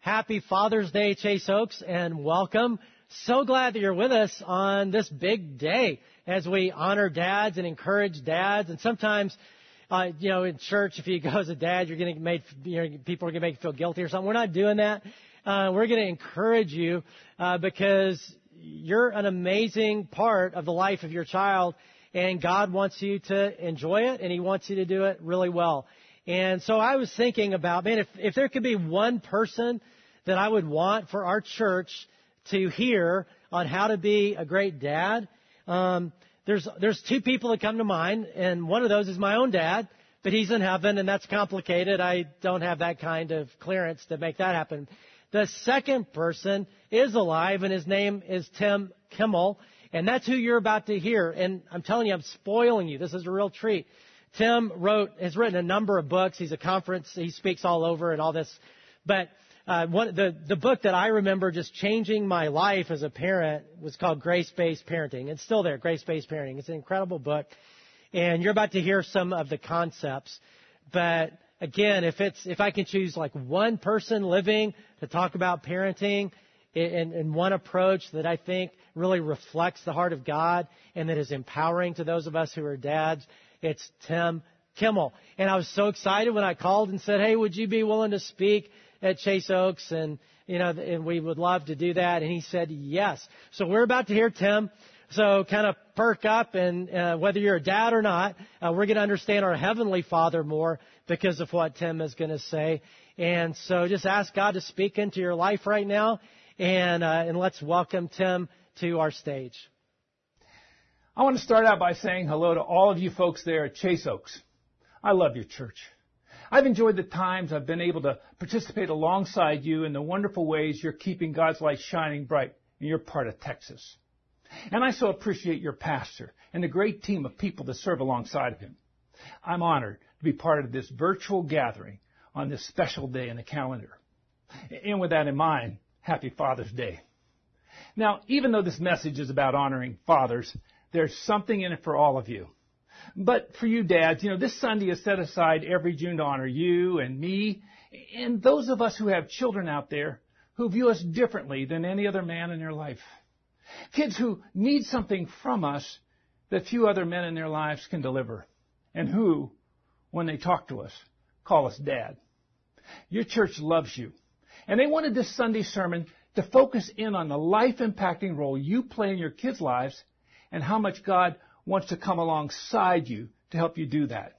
Happy Father's Day, Chase Oaks, and welcome. So glad that you're with us on this big day as we honor dads and encourage dads. And sometimes, uh, you know, in church, if you go as a dad, you're going to make you know, people are going to make you feel guilty or something. We're not doing that. Uh, we're going to encourage you uh, because you're an amazing part of the life of your child, and God wants you to enjoy it, and He wants you to do it really well. And so I was thinking about, man, if, if there could be one person that I would want for our church to hear on how to be a great dad, um, there's, there's two people that come to mind, and one of those is my own dad, but he's in heaven, and that's complicated. I don't have that kind of clearance to make that happen. The second person is alive, and his name is Tim Kimmel, and that's who you're about to hear. And I'm telling you, I'm spoiling you. This is a real treat. Tim wrote, has written a number of books. He's a conference, he speaks all over and all this. But uh, one, the, the book that I remember just changing my life as a parent was called Grace Based Parenting. It's still there, Grace Based Parenting. It's an incredible book. And you're about to hear some of the concepts. But again, if it's, if I can choose like one person living to talk about parenting in, in one approach that I think really reflects the heart of God and that is empowering to those of us who are dads, it's Tim Kimmel. And I was so excited when I called and said, hey, would you be willing to speak at Chase Oaks? And, you know, and we would love to do that. And he said, yes. So we're about to hear Tim. So kind of perk up and uh, whether you're a dad or not, uh, we're going to understand our Heavenly Father more because of what Tim is going to say. And so just ask God to speak into your life right now and, uh, and let's welcome Tim to our stage. I want to start out by saying hello to all of you folks there at Chase Oaks. I love your church. I've enjoyed the times I've been able to participate alongside you in the wonderful ways you're keeping God's light shining bright in your part of Texas. And I so appreciate your pastor and the great team of people that serve alongside of him. I'm honored to be part of this virtual gathering on this special day in the calendar. And with that in mind, happy Father's Day. Now, even though this message is about honoring fathers, there's something in it for all of you. But for you dads, you know, this Sunday is set aside every June to honor you and me and those of us who have children out there who view us differently than any other man in their life. Kids who need something from us that few other men in their lives can deliver and who, when they talk to us, call us dad. Your church loves you and they wanted this Sunday sermon to focus in on the life impacting role you play in your kids' lives and how much God wants to come alongside you to help you do that.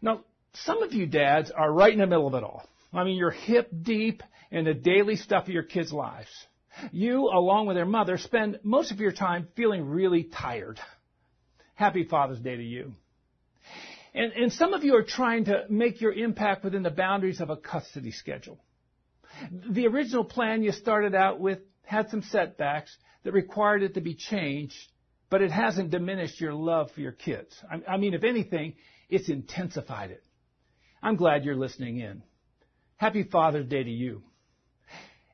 Now, some of you dads are right in the middle of it all. I mean, you're hip deep in the daily stuff of your kids' lives. You, along with their mother, spend most of your time feeling really tired. Happy Father's Day to you. And, and some of you are trying to make your impact within the boundaries of a custody schedule. The original plan you started out with had some setbacks, that required it to be changed, but it hasn't diminished your love for your kids. I, I mean, if anything, it's intensified it. I'm glad you're listening in. Happy Father's Day to you.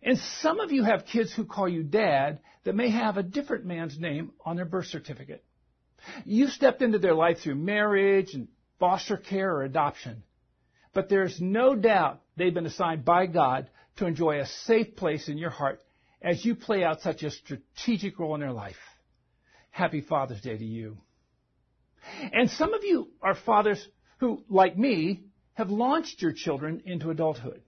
And some of you have kids who call you dad that may have a different man's name on their birth certificate. You stepped into their life through marriage and foster care or adoption. But there's no doubt they've been assigned by God to enjoy a safe place in your heart as you play out such a strategic role in their life. Happy Father's Day to you. And some of you are fathers who, like me, have launched your children into adulthood.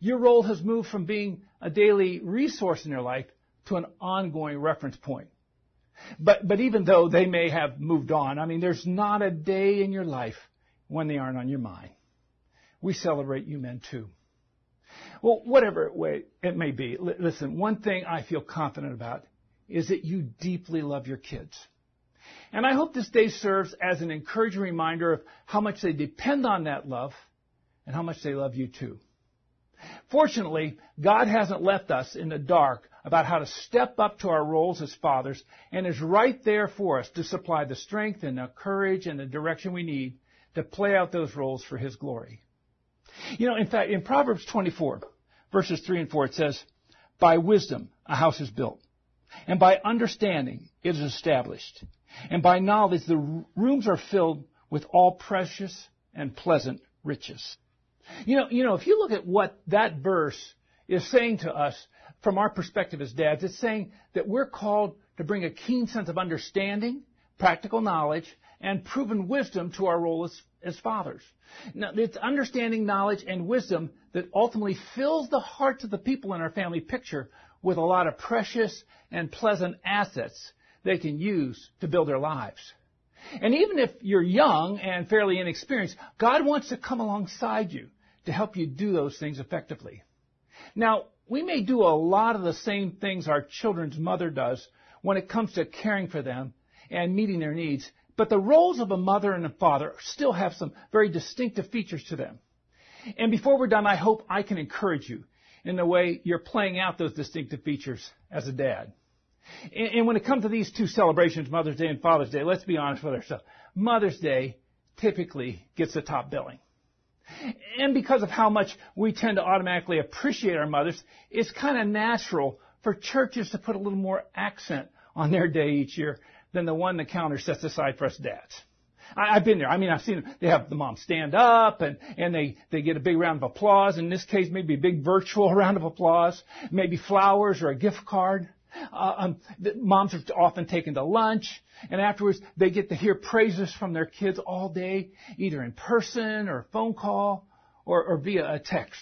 Your role has moved from being a daily resource in their life to an ongoing reference point. But, but even though they may have moved on, I mean, there's not a day in your life when they aren't on your mind. We celebrate you men too. Well, whatever way it may be, listen, one thing I feel confident about is that you deeply love your kids. And I hope this day serves as an encouraging reminder of how much they depend on that love and how much they love you too. Fortunately, God hasn't left us in the dark about how to step up to our roles as fathers and is right there for us to supply the strength and the courage and the direction we need to play out those roles for His glory. You know, in fact, in Proverbs 24, verses 3 and 4, it says, By wisdom a house is built, and by understanding it is established, and by knowledge the rooms are filled with all precious and pleasant riches. You know, you know, if you look at what that verse is saying to us, from our perspective as dads, it's saying that we're called to bring a keen sense of understanding, practical knowledge, and proven wisdom to our role as, as fathers. Now, it's understanding, knowledge, and wisdom that ultimately fills the hearts of the people in our family picture with a lot of precious and pleasant assets they can use to build their lives. And even if you're young and fairly inexperienced, God wants to come alongside you to help you do those things effectively. Now, we may do a lot of the same things our children's mother does when it comes to caring for them and meeting their needs, but the roles of a mother and a father still have some very distinctive features to them. And before we're done, I hope I can encourage you in the way you're playing out those distinctive features as a dad. And when it comes to these two celebrations, Mother's Day and Father's Day, let's be honest with ourselves. Mother's Day typically gets the top billing. And because of how much we tend to automatically appreciate our mothers, it's kind of natural for churches to put a little more accent on their day each year than the one the counter sets aside for us dads. I, have been there. I mean, I've seen them. They have the mom stand up and, and they, they get a big round of applause. In this case, maybe a big virtual round of applause, maybe flowers or a gift card. Uh, um, moms are often taken to lunch, and afterwards they get to hear praises from their kids all day, either in person or phone call or, or via a text.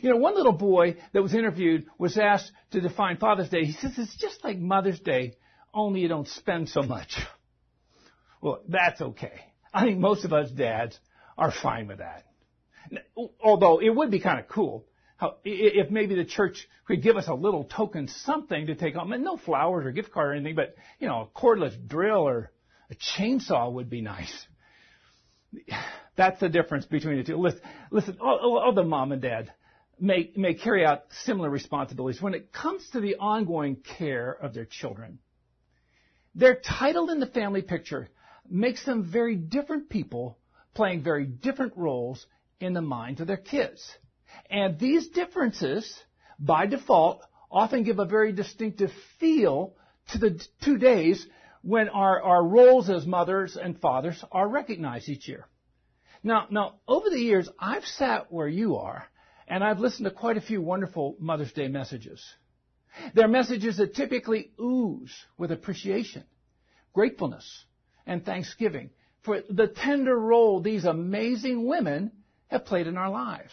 You know, one little boy that was interviewed was asked to define Father's Day. He says it's just like Mother's Day, only you don't spend so much. Well, that's okay. I think most of us dads are fine with that. Although it would be kind of cool how, if maybe the church could give us a little token something to take home, no flowers or gift card or anything, but, you know, a cordless drill or a chainsaw would be nice. That's the difference between the two. Listen, listen all, all the mom and dad may, may carry out similar responsibilities. When it comes to the ongoing care of their children, their title in the family picture makes them very different people playing very different roles in the minds of their kids. And these differences, by default, often give a very distinctive feel to the two days when our, our roles as mothers and fathers are recognized each year. Now, now, over the years, I've sat where you are, and I've listened to quite a few wonderful Mother's Day messages. They're messages that typically ooze with appreciation, gratefulness, and thanksgiving for the tender role these amazing women have played in our lives.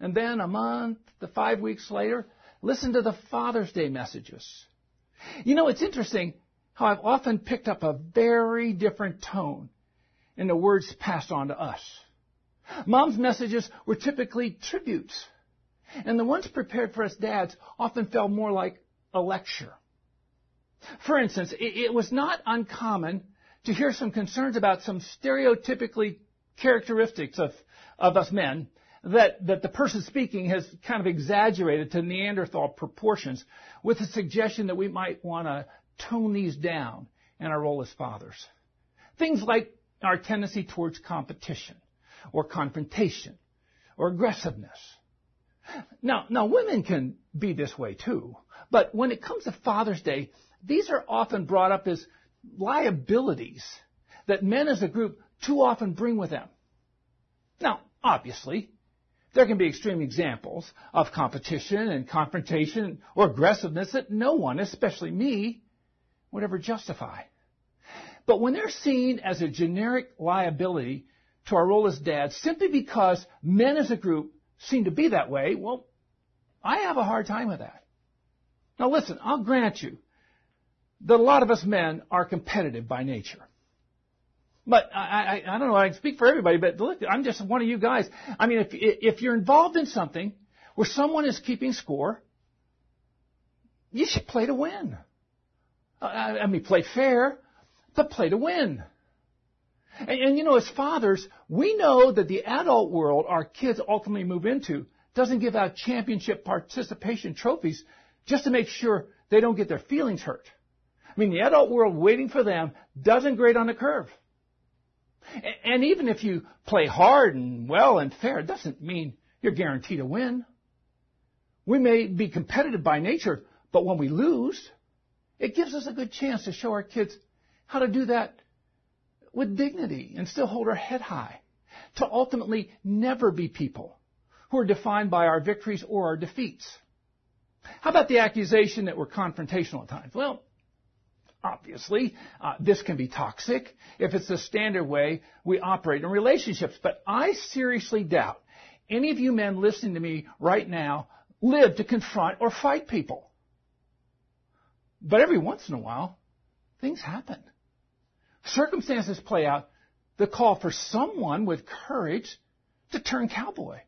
And then a month to five weeks later, listen to the Father's Day messages. You know, it's interesting how I've often picked up a very different tone in the words passed on to us. Mom's messages were typically tributes, and the ones prepared for us dads often felt more like a lecture. For instance, it was not uncommon to hear some concerns about some stereotypically characteristics of, of us men that, that the person speaking has kind of exaggerated to Neanderthal proportions with the suggestion that we might want to tone these down in our role as fathers. Things like our tendency towards competition or confrontation or aggressiveness. Now, now women can be this way too, but when it comes to Father's Day, these are often brought up as liabilities that men as a group too often bring with them. Now, obviously, there can be extreme examples of competition and confrontation or aggressiveness that no one, especially me, would ever justify. But when they're seen as a generic liability to our role as dads simply because men as a group seem to be that way, well, I have a hard time with that. Now listen, I'll grant you that a lot of us men are competitive by nature. But I, I, I don't know, I can speak for everybody, but look, I'm just one of you guys. I mean, if, if you're involved in something where someone is keeping score, you should play to win. Uh, I, I mean, play fair, but play to win. And, and you know, as fathers, we know that the adult world our kids ultimately move into doesn't give out championship participation trophies just to make sure they don't get their feelings hurt. I mean, the adult world waiting for them doesn't grade on the curve. And even if you play hard and well and fair, it doesn't mean you're guaranteed to win. We may be competitive by nature, but when we lose, it gives us a good chance to show our kids how to do that with dignity and still hold our head high. To ultimately never be people who are defined by our victories or our defeats. How about the accusation that we're confrontational at times? Well, obviously, uh, this can be toxic if it's the standard way we operate in relationships. But I seriously doubt any of you men listening to me right now live to confront or fight people. But every once in a while, things happen. Circumstances play out the call for someone with courage to turn cowboy.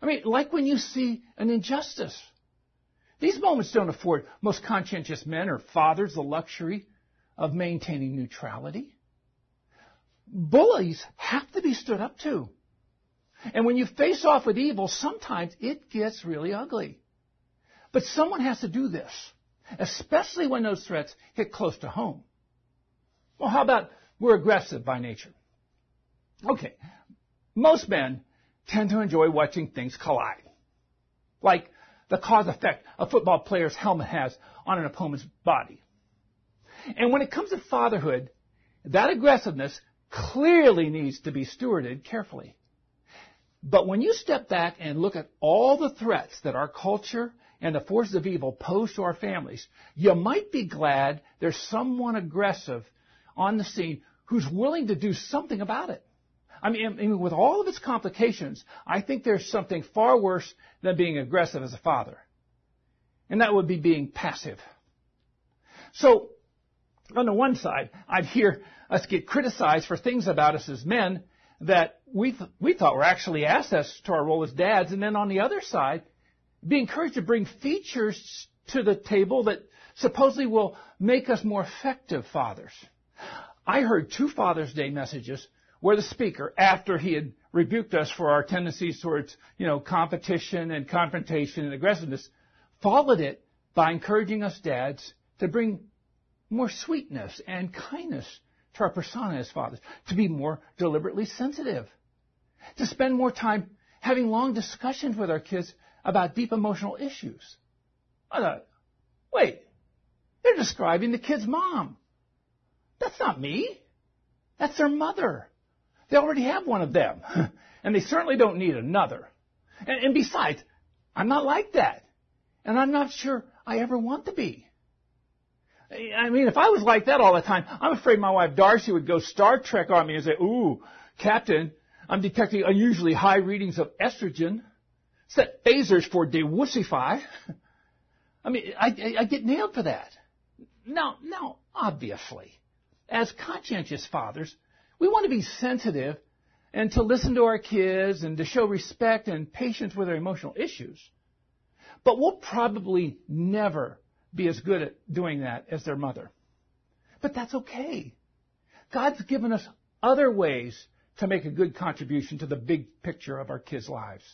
I mean, like when you see an injustice. These moments don't afford most conscientious men or fathers the luxury of maintaining neutrality. Bullies have to be stood up to. And when you face off with evil, sometimes it gets really ugly. But someone has to do this, especially when those threats hit close to home. Well, how about we're aggressive by nature? Okay, most men tend to enjoy watching things collide. Like the cause effect a football player's helmet has on an opponent's body. And when it comes to fatherhood, that aggressiveness clearly needs to be stewarded carefully. But when you step back and look at all the threats that our culture and the forces of evil pose to our families, you might be glad there's someone aggressive on the scene who's willing to do something about it. I mean, I mean, with all of its complications, I think there's something far worse than being aggressive as a father. And that would be being passive. So, on the one side, I'd hear us get criticized for things about us as men that we, th- we thought were actually assets to our role as dads. And then on the other side, be encouraged to bring features to the table that supposedly will make us more effective fathers. I heard two Father's Day messages where the speaker, after he had rebuked us for our tendencies towards, you know, competition and confrontation and aggressiveness, followed it by encouraging us dads to bring more sweetness and kindness to our persona as fathers, to be more deliberately sensitive, to spend more time having long discussions with our kids about deep emotional issues. I thought, wait, they're describing the kid's mom. That's not me. That's their mother. They already have one of them. and they certainly don't need another. And, and besides, I'm not like that. And I'm not sure I ever want to be. I mean, if I was like that all the time, I'm afraid my wife Darcy would go Star Trek on me and say, ooh, Captain, I'm detecting unusually high readings of estrogen. Set phasers for dewussify. I mean, I, I, I get nailed for that. Now, now, obviously, as conscientious fathers, we want to be sensitive and to listen to our kids and to show respect and patience with their emotional issues. But we'll probably never be as good at doing that as their mother. But that's okay. God's given us other ways to make a good contribution to the big picture of our kids' lives.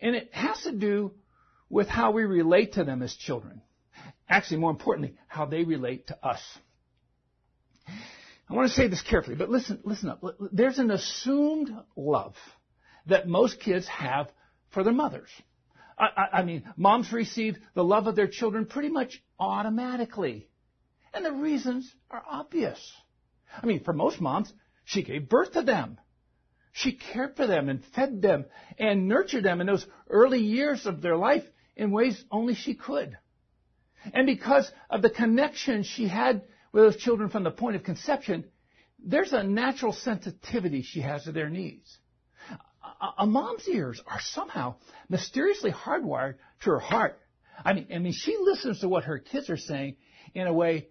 And it has to do with how we relate to them as children. Actually, more importantly, how they relate to us. I want to say this carefully, but listen, listen up. There's an assumed love that most kids have for their mothers. I, I, I mean, moms receive the love of their children pretty much automatically. And the reasons are obvious. I mean, for most moms, she gave birth to them. She cared for them and fed them and nurtured them in those early years of their life in ways only she could. And because of the connection she had with those children from the point of conception, there's a natural sensitivity she has to their needs. A, a mom's ears are somehow mysteriously hardwired to her heart. I mean, I mean, she listens to what her kids are saying in a way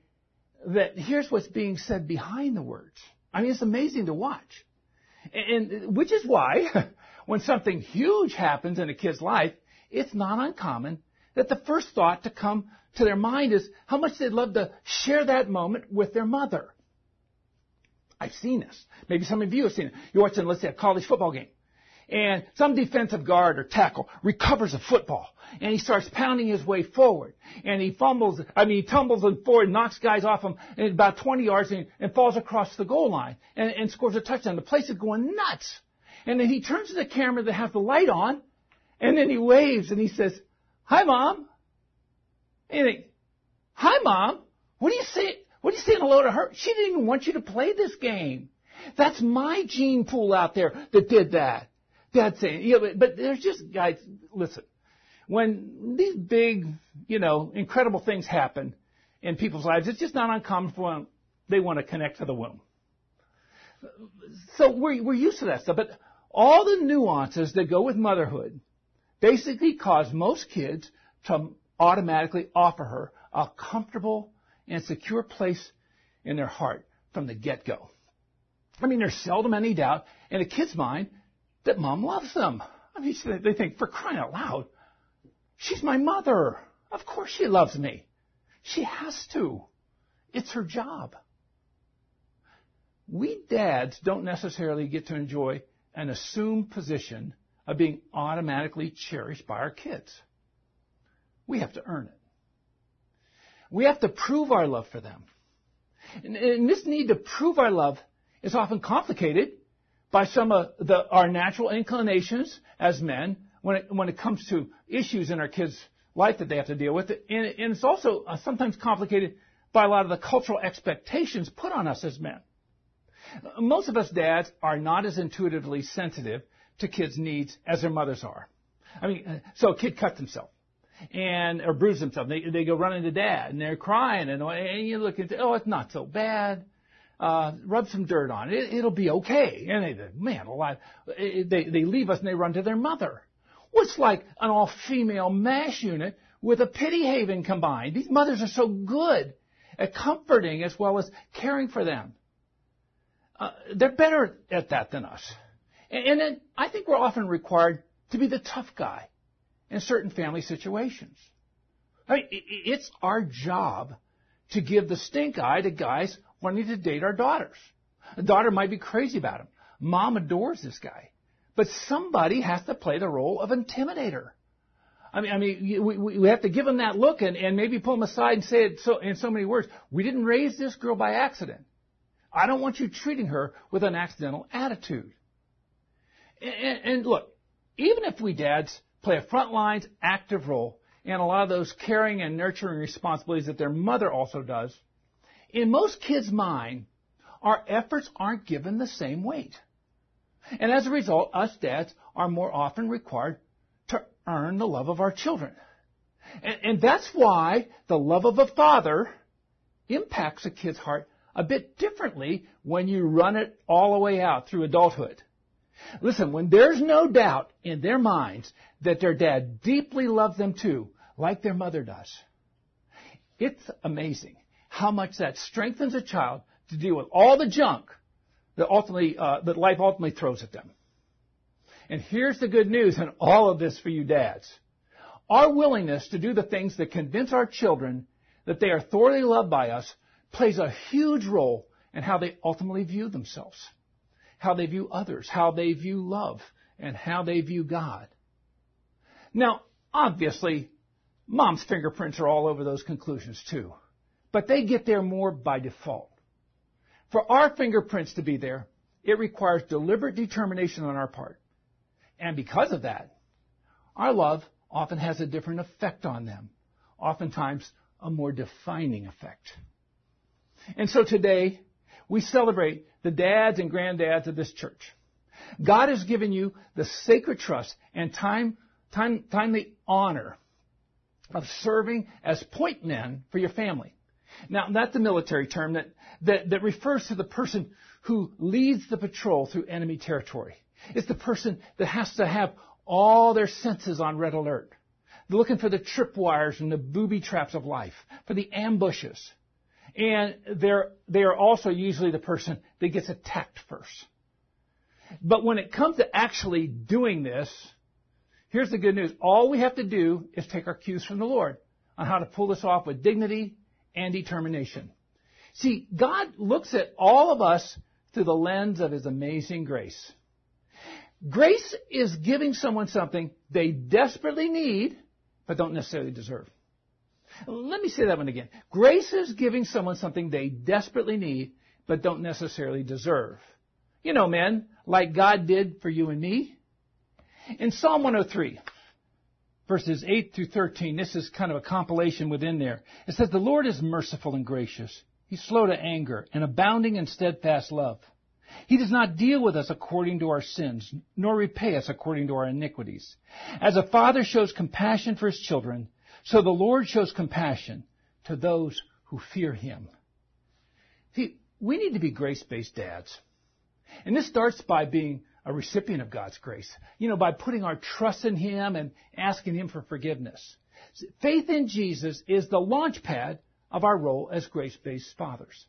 that here's what's being said behind the words. I mean, it's amazing to watch. And, and which is why when something huge happens in a kid's life, it's not uncommon that the first thought to come to their mind is how much they'd love to share that moment with their mother. I've seen this. Maybe some of you have seen it. You're watching, let's say, a college football game. And some defensive guard or tackle recovers a football. And he starts pounding his way forward. And he fumbles, I mean, he tumbles forward, knocks guys off him and about 20 yards and, and falls across the goal line and, and scores a touchdown. The place is going nuts. And then he turns to the camera that has the light on and then he waves and he says, Hi, Mom. And you think, Hi, Mom. What do you say? What are you saying hello to her? She didn't even want you to play this game. That's my gene pool out there that did that. Dad saying, yeah, but, but there's just guys, listen, when these big, you know, incredible things happen in people's lives, it's just not uncommon for them, they want to connect to the womb. So we're, we're used to that stuff, but all the nuances that go with motherhood basically cause most kids to automatically offer her a comfortable and secure place in their heart from the get-go. I mean, there's seldom any doubt in a kid's mind that mom loves them. I mean, they think, for crying out loud, she's my mother. Of course she loves me. She has to. It's her job. We dads don't necessarily get to enjoy an assumed position of being automatically cherished by our kids. We have to earn it. We have to prove our love for them. And, this need to prove our love is often complicated by some of the, our natural inclinations as men when it, when it comes to issues in our kids' life that they have to deal with. And, and it's also uh, sometimes complicated by a lot of the cultural expectations put on us as men. Most of us dads are not as intuitively sensitive to kids' needs as their mothers are. I mean, uh, so a kid cuts himself and or bruises himself. They they go running to dad and they're crying and, and you look at oh it's not so bad. Uh, rub some dirt on it. It'll be okay. And they, man, alive. They they leave us and they run to their mother. What's like an all-female MASH unit with a pity haven combined. These mothers are so good at comforting as well as caring for them. Uh, they're better at that than us. And, and then I think we're often required to be the tough guy in certain family situations. I mean, it's our job to give the stink eye to guys wanting to date our daughters. A daughter might be crazy about him. Mom adores this guy. But somebody has to play the role of intimidator. I mean, I mean, we, we have to give them that look and, and maybe pull them aside and say it so, in so many words. We didn't raise this girl by accident. I don't want you treating her with an accidental attitude. And, and look, even if we dads play a front lines active role in a lot of those caring and nurturing responsibilities that their mother also does, in most kids' mind, our efforts aren't given the same weight. And as a result, us dads are more often required to earn the love of our children. And, and that's why the love of a father impacts a kid's heart a bit differently when you run it all the way out through adulthood. Listen, when there's no doubt in their minds that their dad deeply loves them too, like their mother does, it's amazing how much that strengthens a child to deal with all the junk that ultimately uh, that life ultimately throws at them. And here's the good news in all of this for you dads. Our willingness to do the things that convince our children that they are thoroughly loved by us plays a huge role in how they ultimately view themselves how they view others, how they view love, and how they view God. Now, obviously, mom's fingerprints are all over those conclusions too, but they get there more by default. For our fingerprints to be there, it requires deliberate determination on our part. And because of that, our love often has a different effect on them, oftentimes a more defining effect. And so today, we celebrate the dads and granddads of this church. God has given you the sacred trust and time, time, timely honor of serving as point men for your family. Now, that's a military term that, that, that refers to the person who leads the patrol through enemy territory. It's the person that has to have all their senses on red alert. They're looking for the tripwires and the booby traps of life, for the ambushes. And they're, they are also usually the person that gets attacked first. But when it comes to actually doing this, here's the good news. All we have to do is take our cues from the Lord on how to pull this off with dignity and determination. See, God looks at all of us through the lens of His amazing grace. Grace is giving someone something they desperately need, but don't necessarily deserve. Let me say that one again. Grace is giving someone something they desperately need, but don't necessarily deserve. You know, men, like God did for you and me. In Psalm 103, verses 8 through 13, this is kind of a compilation within there. It says, The Lord is merciful and gracious. He's slow to anger and abounding in steadfast love. He does not deal with us according to our sins, nor repay us according to our iniquities. As a father shows compassion for his children, so the Lord shows compassion to those who fear him. See, we need to be grace-based dads. And this starts by being a recipient of God's grace. You know, by putting our trust in Him and asking Him for forgiveness. Faith in Jesus is the launch pad of our role as grace-based fathers.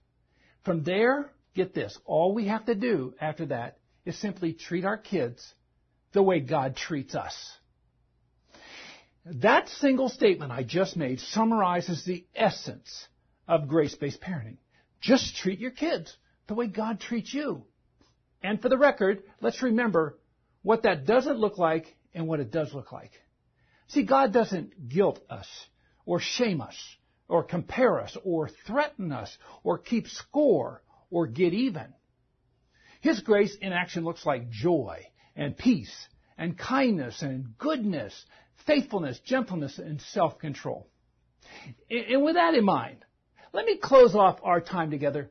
From there, get this, all we have to do after that is simply treat our kids the way God treats us. That single statement I just made summarizes the essence of grace-based parenting. Just treat your kids the way God treats you. And for the record, let's remember what that doesn't look like and what it does look like. See, God doesn't guilt us or shame us or compare us or threaten us or keep score or get even. His grace in action looks like joy and peace and kindness and goodness, faithfulness, gentleness, and self-control. And with that in mind, let me close off our time together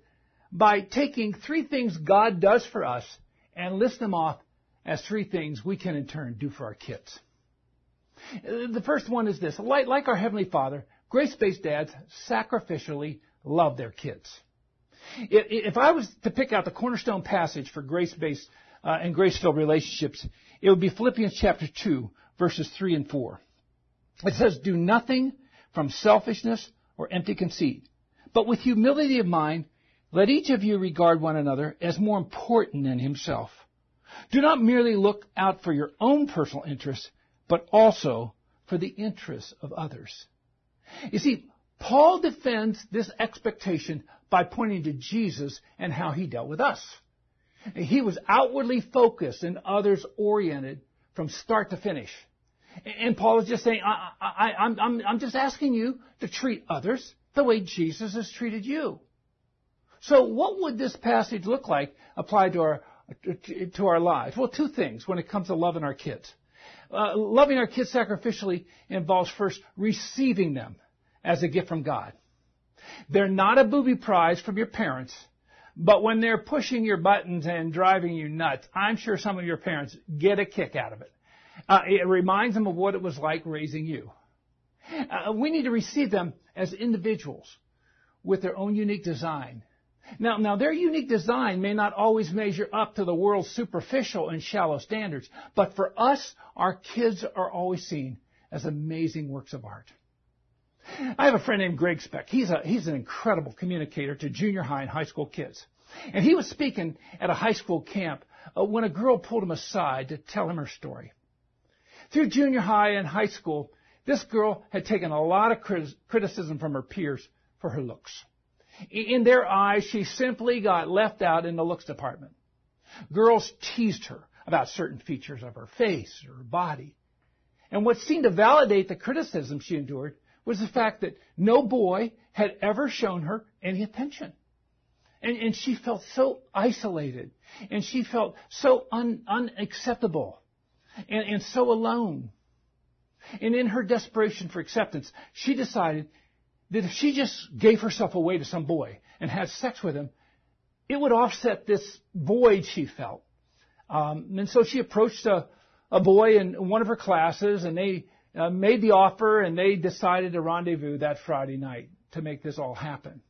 by taking three things God does for us and list them off as three things we can in turn do for our kids. The first one is this. Like, our Heavenly Father, grace-based dads sacrificially love their kids. If I was to pick out the cornerstone passage for grace-based uh, and grace-filled relationships, it would be Philippians chapter 2, verses 3 and 4. It says, Do nothing from selfishness or empty conceit, but with humility of mind, let each of you regard one another as more important than himself. Do not merely look out for your own personal interests, but also for the interests of others. You see, Paul defends this expectation by pointing to Jesus and how he dealt with us. He was outwardly focused and others oriented from start to finish. And Paul is just saying, I, am just asking you to treat others the way Jesus has treated you. So what would this passage look like applied to our, to our lives? Well, two things when it comes to loving our kids. Uh, loving our kids sacrificially involves first receiving them as a gift from God. They're not a booby prize from your parents, but when they're pushing your buttons and driving you nuts, I'm sure some of your parents get a kick out of it. Uh, it reminds them of what it was like raising you. Uh, we need to receive them as individuals with their own unique design now, now their unique design may not always measure up to the world's superficial and shallow standards, but for us, our kids are always seen as amazing works of art. I have a friend named Greg Speck. He's a, he's an incredible communicator to junior high and high school kids. And he was speaking at a high school camp uh, when a girl pulled him aside to tell him her story. Through junior high and high school, this girl had taken a lot of criticism from her peers for her looks. In their eyes, she simply got left out in the looks department. Girls teased her about certain features of her face or her body. And what seemed to validate the criticism she endured was the fact that no boy had ever shown her any attention. And, and she felt so isolated. And she felt so un, unacceptable. And, and so alone. And in her desperation for acceptance, she decided that if she just gave herself away to some boy and had sex with him, it would offset this void she felt. Um, and so she approached a, a boy in one of her classes and they uh, made the offer and they decided to rendezvous that Friday night to make this all happen.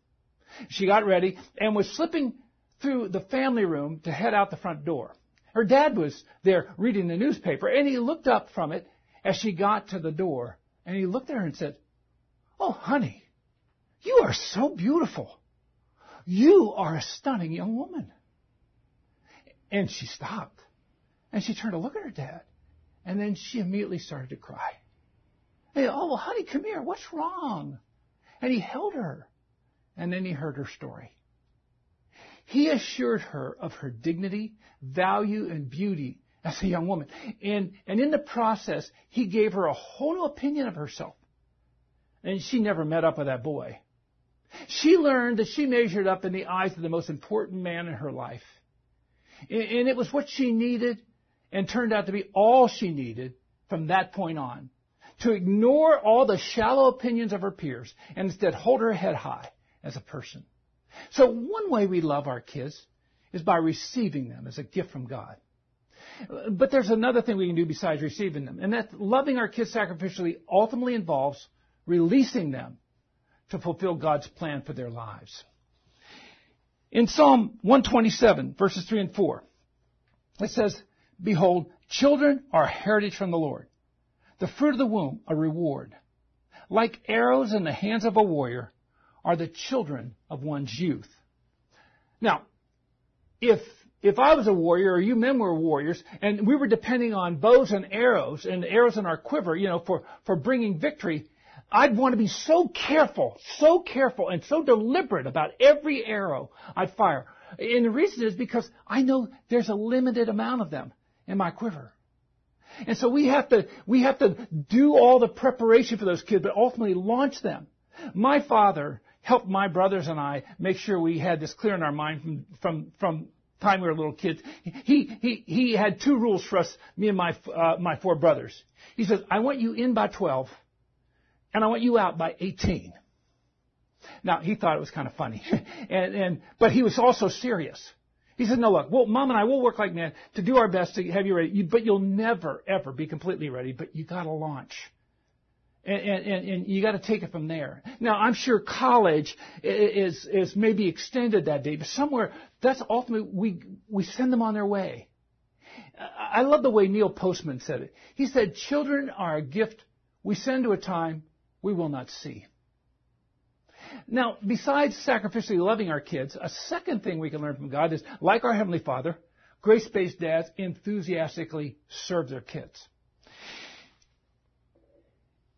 She got ready and was slipping through the family room to head out the front door. Her dad was there reading the newspaper and he looked up from it as she got to the door and he looked at her and said, Oh, honey, you are so beautiful. You are a stunning young woman. And she stopped. And she turned to look at her dad. And then she immediately started to cry. Oh, well, honey, come here. What's wrong? And he held her. And then he heard her story. He assured her of her dignity, value, and beauty as a young woman. And, and in the process, he gave her a whole new opinion of herself. And she never met up with that boy. She learned that she measured up in the eyes of the most important man in her life. And it was what she needed and turned out to be all she needed from that point on. To ignore all the shallow opinions of her peers and instead hold her head high as a person. So one way we love our kids is by receiving them as a gift from God. But there's another thing we can do besides receiving them, and that loving our kids sacrificially ultimately involves releasing them to fulfill God's plan for their lives. In Psalm 127, verses 3 and 4, it says, Behold, children are a heritage from the Lord, the fruit of the womb a reward. Like arrows in the hands of a warrior are the children of one's youth. Now, if if I was a warrior or you men were warriors and we were depending on bows and arrows and arrows in our quiver, you know, for, for bringing victory, I'd want to be so careful, so careful and so deliberate about every arrow I'd fire. And the reason is because I know there's a limited amount of them in my quiver. And so we have to, we have to do all the preparation for those kids, but ultimately launch them. My father helped my brothers and I make sure we had this clear in our mind from, from, from time we were little kids. He, he, he had two rules for us, me and my, uh, my four brothers. He says, I want you in by 12 and I want you out by 18. Now, he thought it was kind of funny. and, and, but he was also serious. He said, no, look, well, mom and I will work like men to do our best to have you ready, but you'll never, ever be completely ready, but you gotta launch. And, and, and you gotta take it from there. Now, I'm sure college is, is maybe extended that day, but somewhere, that's ultimately, we, we send them on their way. I love the way Neil Postman said it. He said, children are a gift we send to a time we will not see. Now, besides sacrificially loving our kids, a second thing we can learn from God is, like our Heavenly Father, grace-based dads enthusiastically serve their kids.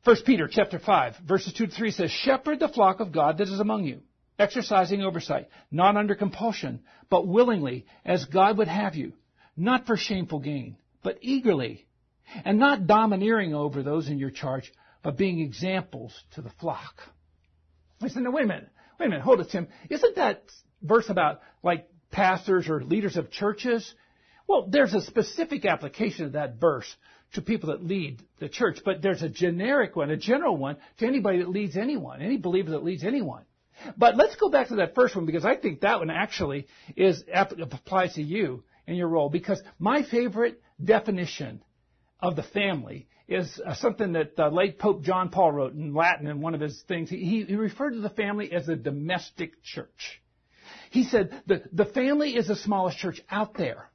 1 Peter chapter 5, verses 2 to 3 says, Shepherd the flock of God that is among you, exercising oversight, not under compulsion, but willingly, as God would have you, not for shameful gain, but eagerly, and not domineering over those in your charge, but being examples to the flock. I said, no, wait a minute. Wait a minute. Hold it, Tim. Isn't that verse about like pastors or leaders of churches? Well, there's a specific application of that verse to people that lead the church, but there's a generic one, a general one to anybody that leads anyone, any believer that leads anyone. But let's go back to that first one because I think that one actually is applies to you and your role because my favorite definition of the family is uh, something that uh, late Pope John Paul wrote in Latin in one of his things. He, he referred to the family as a domestic church. He said the, the family is the smallest church out there.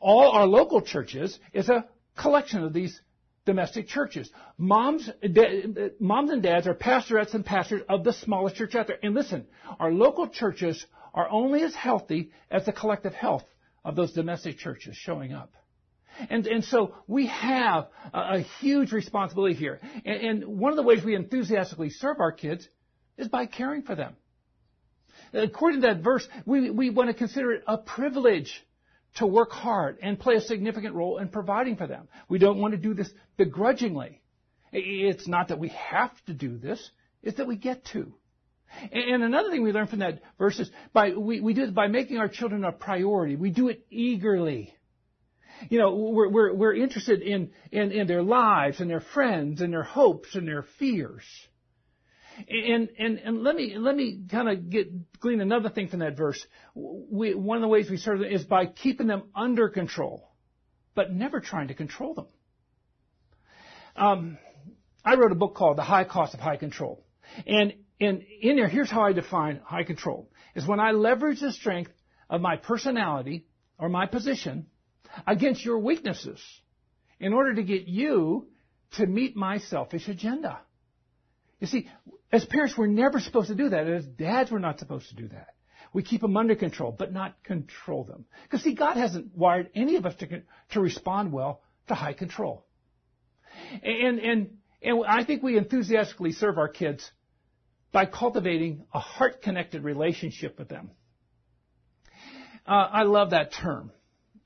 All our local churches is a collection of these domestic churches. Moms, da, moms and dads are pastorettes and pastors of the smallest church out there. And listen, our local churches are only as healthy as the collective health of those domestic churches showing up. And, and so we have a, a huge responsibility here. And, and one of the ways we enthusiastically serve our kids is by caring for them. According to that verse, we, we want to consider it a privilege to work hard and play a significant role in providing for them. We don't want to do this begrudgingly. It's not that we have to do this, it's that we get to. And another thing we learn from that verse is by, we, we do by making our children a priority. We do it eagerly. You know, we're, we're, we're interested in, in, in their lives and their friends and their hopes and their fears. And, and, and let me, let me kind of get, glean another thing from that verse. We, one of the ways we serve them is by keeping them under control, but never trying to control them. Um, I wrote a book called The High Cost of High Control. And, and in there, here's how I define high control. Is when I leverage the strength of my personality or my position against your weaknesses in order to get you to meet my selfish agenda. You see, as parents, we're never supposed to do that. As dads, we're not supposed to do that. We keep them under control, but not control them. Because see, God hasn't wired any of us to, to respond well to high control. And, and, and I think we enthusiastically serve our kids by cultivating a heart-connected relationship with them. Uh, I love that term.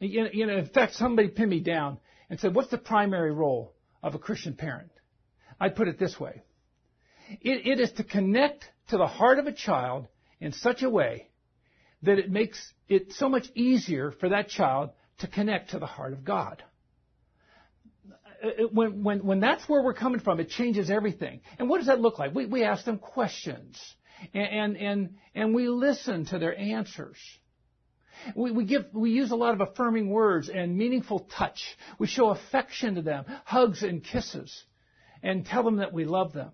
You know, in fact, somebody pinned me down and said, what's the primary role of a Christian parent? I'd put it this way. It, it is to connect to the heart of a child in such a way that it makes it so much easier for that child to connect to the heart of God. Uh, uh, when, when, when that's where we're coming from, it changes everything. And what does that look like? We, we ask them questions and, and, and, and we listen to their answers. We, we give, we use a lot of affirming words and meaningful touch. We show affection to them, hugs and kisses, and tell them that we love them.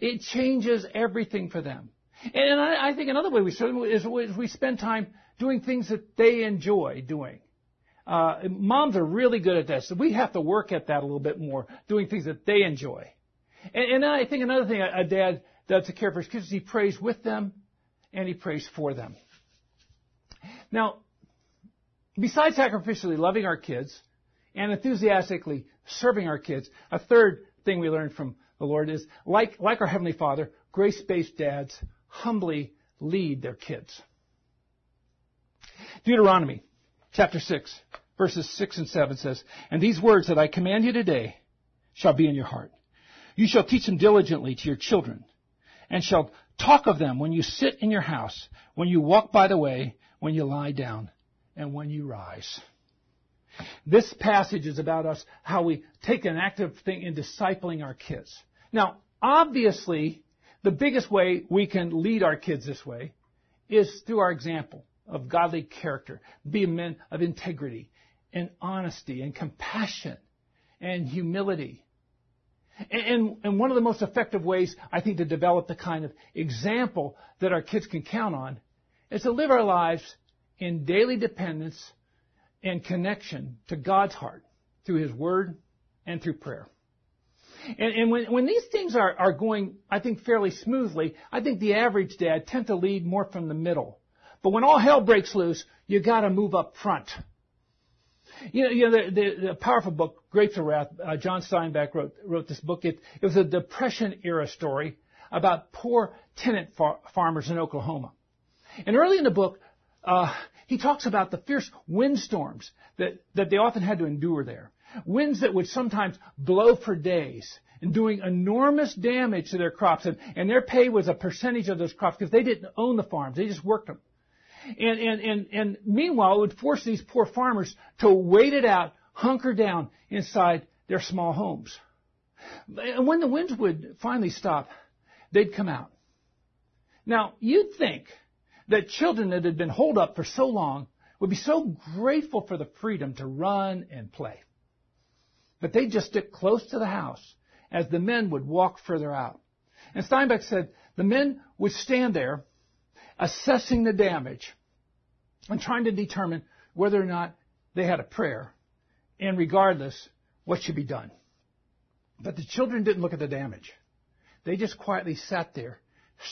It changes everything for them. And I, I think another way we serve them is, is we spend time doing things that they enjoy doing. Uh, moms are really good at this. So we have to work at that a little bit more, doing things that they enjoy. And, and I think another thing a, a dad does to care for his kids is he prays with them and he prays for them. Now, besides sacrificially loving our kids and enthusiastically serving our kids, a third thing we learned from the Lord is like, like our Heavenly Father, grace-based dads humbly lead their kids. Deuteronomy chapter 6, verses 6 and 7 says, And these words that I command you today shall be in your heart. You shall teach them diligently to your children, and shall talk of them when you sit in your house, when you walk by the way, when you lie down, and when you rise. This passage is about us, how we take an active thing in discipling our kids. Now, obviously, the biggest way we can lead our kids this way is through our example of godly character, being men of integrity and honesty and compassion and humility. And, and, one of the most effective ways, I think, to develop the kind of example that our kids can count on is to live our lives in daily dependence and connection to God's heart through His Word and through prayer. And, and when, when, these things are, are going, I think, fairly smoothly, I think the average dad tend to lead more from the middle. But when all hell breaks loose, you gotta move up front. You know, you know the, the, the powerful book, Grapes of Wrath, uh, John Steinbeck wrote, wrote this book. It, it was a Depression era story about poor tenant far, farmers in Oklahoma. And early in the book, uh, he talks about the fierce windstorms that, that they often had to endure there. Winds that would sometimes blow for days and doing enormous damage to their crops. And, and their pay was a percentage of those crops because they didn't own the farms. They just worked them. And, and, and, and meanwhile, it would force these poor farmers to wait it out, hunker down inside their small homes. And when the winds would finally stop, they'd come out. Now, you'd think that children that had been holed up for so long would be so grateful for the freedom to run and play. But they'd just stick close to the house as the men would walk further out. And Steinbeck said the men would stand there assessing the damage and trying to determine whether or not they had a prayer and regardless what should be done. But the children didn't look at the damage. They just quietly sat there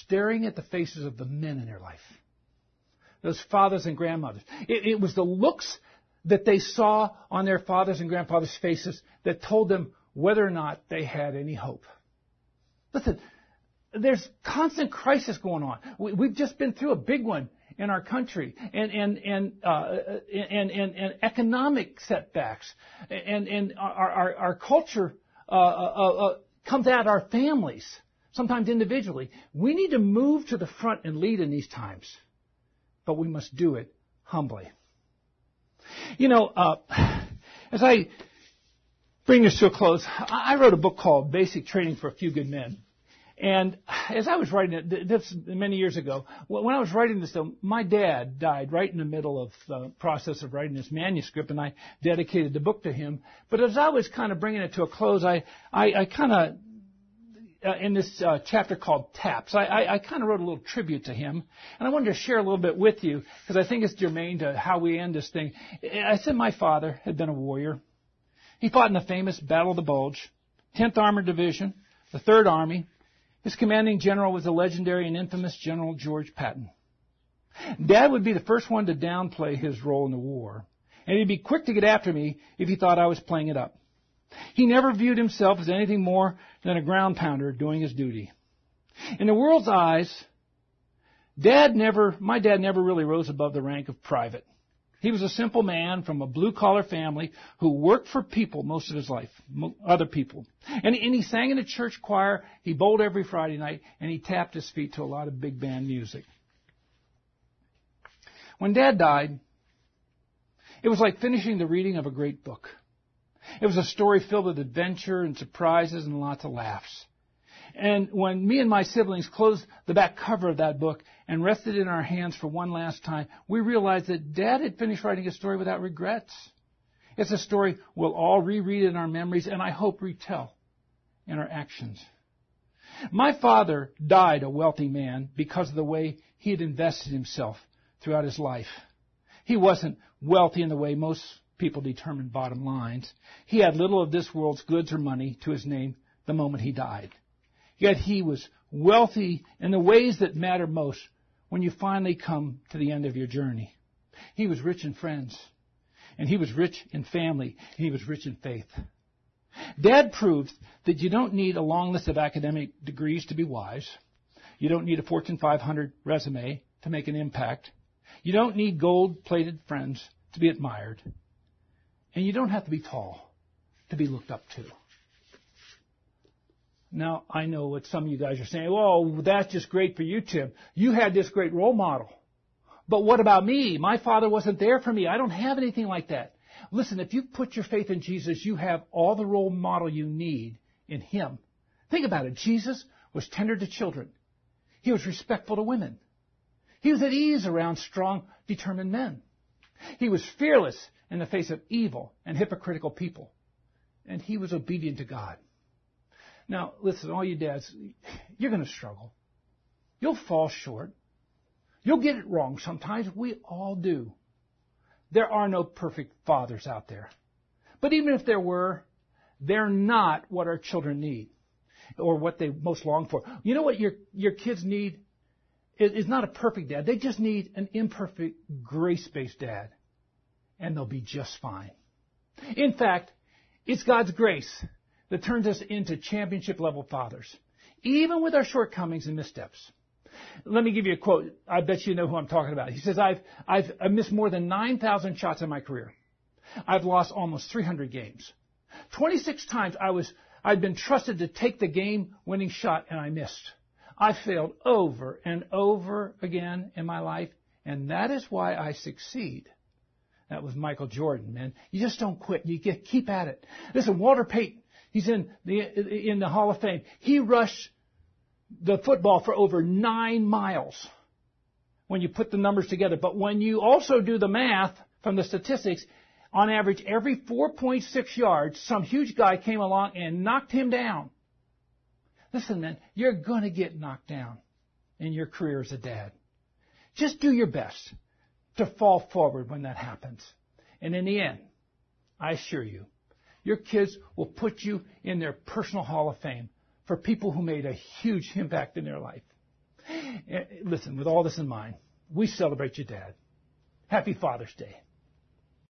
staring at the faces of the men in their life. Those fathers and grandmothers. It, it was the looks that they saw on their fathers and grandfathers' faces that told them whether or not they had any hope. Listen, there's constant crisis going on. We, have just been through a big one in our country, and and and uh, and, and, and economic setbacks, and and our our, our culture uh, uh, uh, comes at our families sometimes individually. We need to move to the front and lead in these times, but we must do it humbly. You know, uh, as I bring this to a close, I wrote a book called Basic Training for a Few Good Men. And as I was writing it, this many years ago, when I was writing this, though, my dad died right in the middle of the process of writing this manuscript, and I dedicated the book to him. But as I was kind of bringing it to a close, I, I, I kind of uh, in this uh, chapter called Taps. I, I, I kind of wrote a little tribute to him, and I wanted to share a little bit with you because I think it's germane to how we end this thing. I said my father had been a warrior. He fought in the famous Battle of the Bulge, 10th Armored Division, the 3rd Army. His commanding general was the legendary and infamous General George Patton. Dad would be the first one to downplay his role in the war, and he'd be quick to get after me if he thought I was playing it up. He never viewed himself as anything more than a ground pounder doing his duty. In the world's eyes, dad never, my dad never really rose above the rank of private. He was a simple man from a blue collar family who worked for people most of his life, other people. And, and he sang in a church choir, he bowled every Friday night, and he tapped his feet to a lot of big band music. When dad died, it was like finishing the reading of a great book. It was a story filled with adventure and surprises and lots of laughs. And when me and my siblings closed the back cover of that book and rested in our hands for one last time, we realized that Dad had finished writing a story without regrets. It's a story we'll all reread in our memories and I hope retell in our actions. My father died a wealthy man because of the way he had invested himself throughout his life. He wasn't wealthy in the way most people determine bottom lines. He had little of this world's goods or money to his name the moment he died. Yet he was wealthy in the ways that matter most when you finally come to the end of your journey. He was rich in friends, and he was rich in family, and he was rich in faith. Dad proved that you don't need a long list of academic degrees to be wise. You don't need a Fortune 500 resume to make an impact. You don't need gold plated friends to be admired. And you don't have to be tall to be looked up to. Now, I know what some of you guys are saying. Well, that's just great for you, Tim. You had this great role model. But what about me? My father wasn't there for me. I don't have anything like that. Listen, if you put your faith in Jesus, you have all the role model you need in Him. Think about it. Jesus was tender to children. He was respectful to women. He was at ease around strong, determined men. He was fearless in the face of evil and hypocritical people. And he was obedient to God. Now, listen, all you dads, you're going to struggle. You'll fall short. You'll get it wrong sometimes. We all do. There are no perfect fathers out there. But even if there were, they're not what our children need or what they most long for. You know what your, your kids need? Is not a perfect dad. They just need an imperfect, grace-based dad. And they'll be just fine. In fact, it's God's grace that turns us into championship level fathers, even with our shortcomings and missteps. Let me give you a quote. I bet you know who I'm talking about. He says, I've, I've, missed more than 9,000 shots in my career. I've lost almost 300 games. 26 times I was, I'd been trusted to take the game winning shot and I missed. I failed over and over again in my life and that is why I succeed. That was Michael Jordan, man. You just don't quit. You get, keep at it. Listen, Walter Payton, he's in the, in the Hall of Fame. He rushed the football for over nine miles when you put the numbers together. But when you also do the math from the statistics, on average, every 4.6 yards, some huge guy came along and knocked him down. Listen, man, you're going to get knocked down in your career as a dad. Just do your best to fall forward when that happens. And in the end, I assure you, your kids will put you in their personal hall of fame for people who made a huge impact in their life. Eh, listen, with all this in mind, we celebrate your dad. Happy Father's Day.